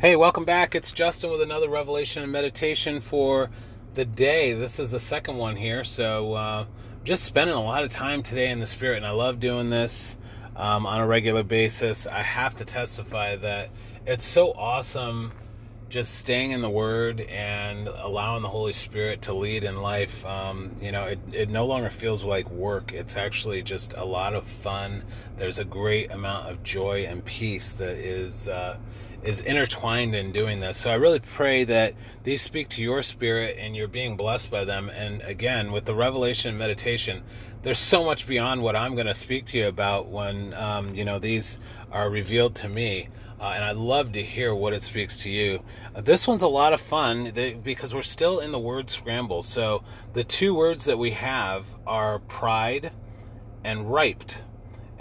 Hey, welcome back. It's JustWen with another revelation and meditation for the day. This is the second one here. So, uh, just spending a lot of time today in the Spirit, and I love doing this um, on a regular basis. I have to testify that it's so awesome just staying in the Word and allowing the Holy Spirit to lead in life. Um, you know, it, it no longer feels like work. It's actually just a lot of fun. There's a great amount of joy and peace that is uh, is intertwined in doing this. So I really pray that these speak to your spirit and you're being blessed by them. And again, with the revelation and meditation, there's so much beyond what I'm going to speak to you about when um, you know these are revealed to me. Uh, and I'd love to hear what it speaks to you. Uh, this one's a lot of fun because we're still in the word scramble. So the two words that we have are pride and riped.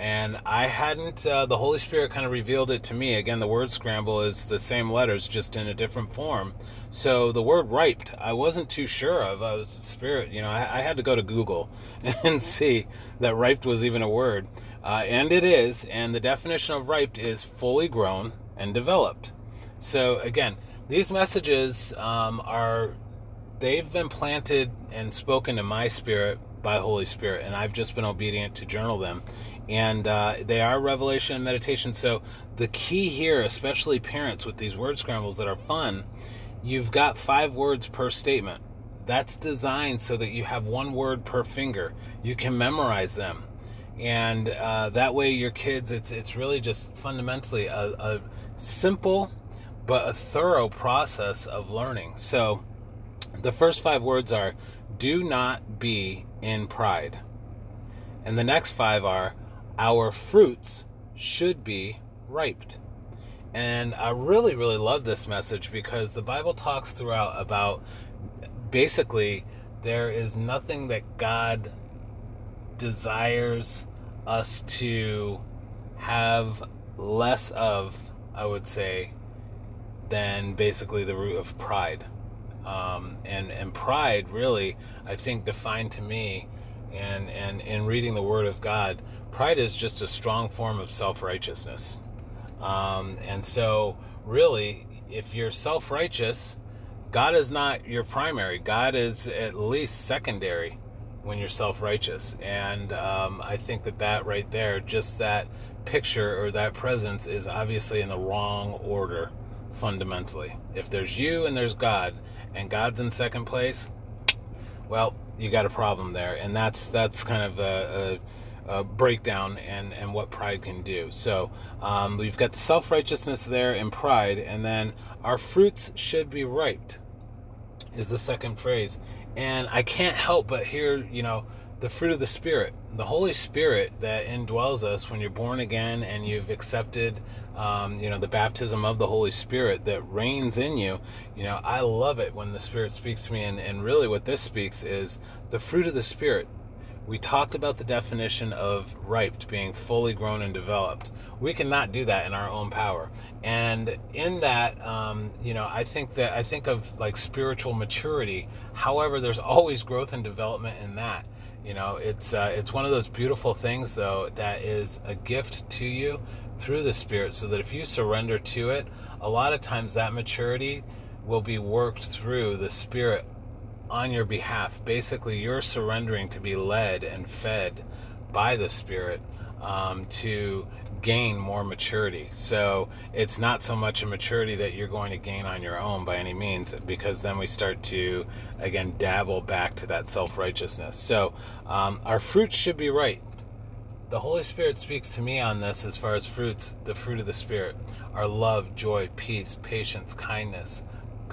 And I hadn't, uh, the Holy Spirit kind of revealed it to me. Again, the word scramble is the same letters, just in a different form. So the word riped, I wasn't too sure of. I was spirit, you know, I, I had to go to Google and see that riped was even a word. Uh, and it is, and the definition of riped is fully grown and developed. So again, these messages um, are they've been planted and spoken to my spirit by Holy Spirit, and I've just been obedient to journal them. And uh, they are revelation and meditation. So the key here, especially parents with these word scrambles that are fun, you've got five words per statement. That's designed so that you have one word per finger. You can memorize them and uh, that way your kids it's it's really just fundamentally a, a simple but a thorough process of learning so the first five words are do not be in pride and the next five are our fruits should be riped and i really really love this message because the bible talks throughout about basically there is nothing that god desires us to have less of, I would say, than basically the root of pride. Um, and and pride really, I think, defined to me, and and in reading the Word of God, pride is just a strong form of self righteousness. Um, and so, really, if you're self righteous, God is not your primary. God is at least secondary when you're self-righteous and um, i think that that right there just that picture or that presence is obviously in the wrong order fundamentally if there's you and there's god and god's in second place well you got a problem there. And that's that's kind of a, a, a breakdown and and what pride can do. So um, we've got the self-righteousness there and pride and then our fruits should be ripe is the second phrase. And I can't help but hear, you know, the fruit of the Spirit, the Holy Spirit that indwells us when you're born again and you've accepted, um, you know, the baptism of the Holy Spirit that reigns in you. You know, I love it when the Spirit speaks to me. And, and really, what this speaks is the fruit of the Spirit, we talked about the definition of ripe being fully grown and developed. We cannot do that in our own power. And in that, um, you know, I think that I think of like spiritual maturity. However, there's always growth and development in that. You know, it's uh, it's one of those beautiful things though that is a gift to you through the Spirit, so that if you surrender to it, a lot of times that maturity will be worked through the Spirit on your behalf. Basically, you're surrendering to be led and fed by the Spirit um, to gain more maturity. So it's not so much a maturity that you're going to gain on your own by any means, because then we start to, again, dabble back to that self righteousness. So um, our fruits should be right. The Holy Spirit speaks to me on this as far as fruits, the fruit of the Spirit are love, joy, peace, patience, kindness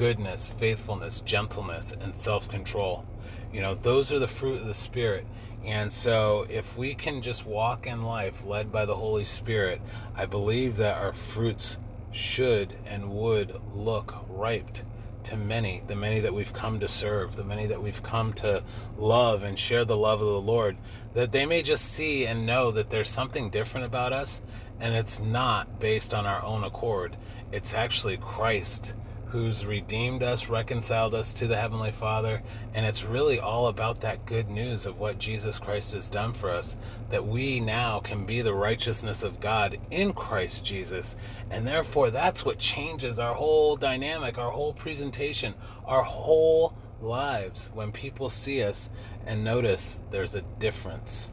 goodness, faithfulness, gentleness, and self control. You know, those are the fruit of the Spirit. And so, if we can just walk in life led by the Holy Spirit, I believe that our fruits should and would look ripe to many, the many that we've come to serve, the many that we've come to love and share the love of the Lord, that they may just see and know that there's something different about us, and it's not based on our own accord. It's actually Christ who's redeemed us, reconciled us to the Heavenly Father. And it's really all about that good news of what Jesus Christ has done for us, that we now can be the righteousness of God in Christ Jesus. And therefore, that's what changes our whole dynamic, our whole presentation, our whole lives when people see us and notice there's a difference.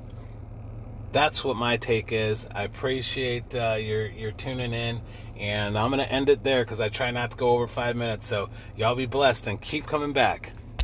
That's what my take is. I appreciate uh, your your tuning in, and I'm gonna end it there because I try not to go over five minutes. So y'all be blessed and keep coming back.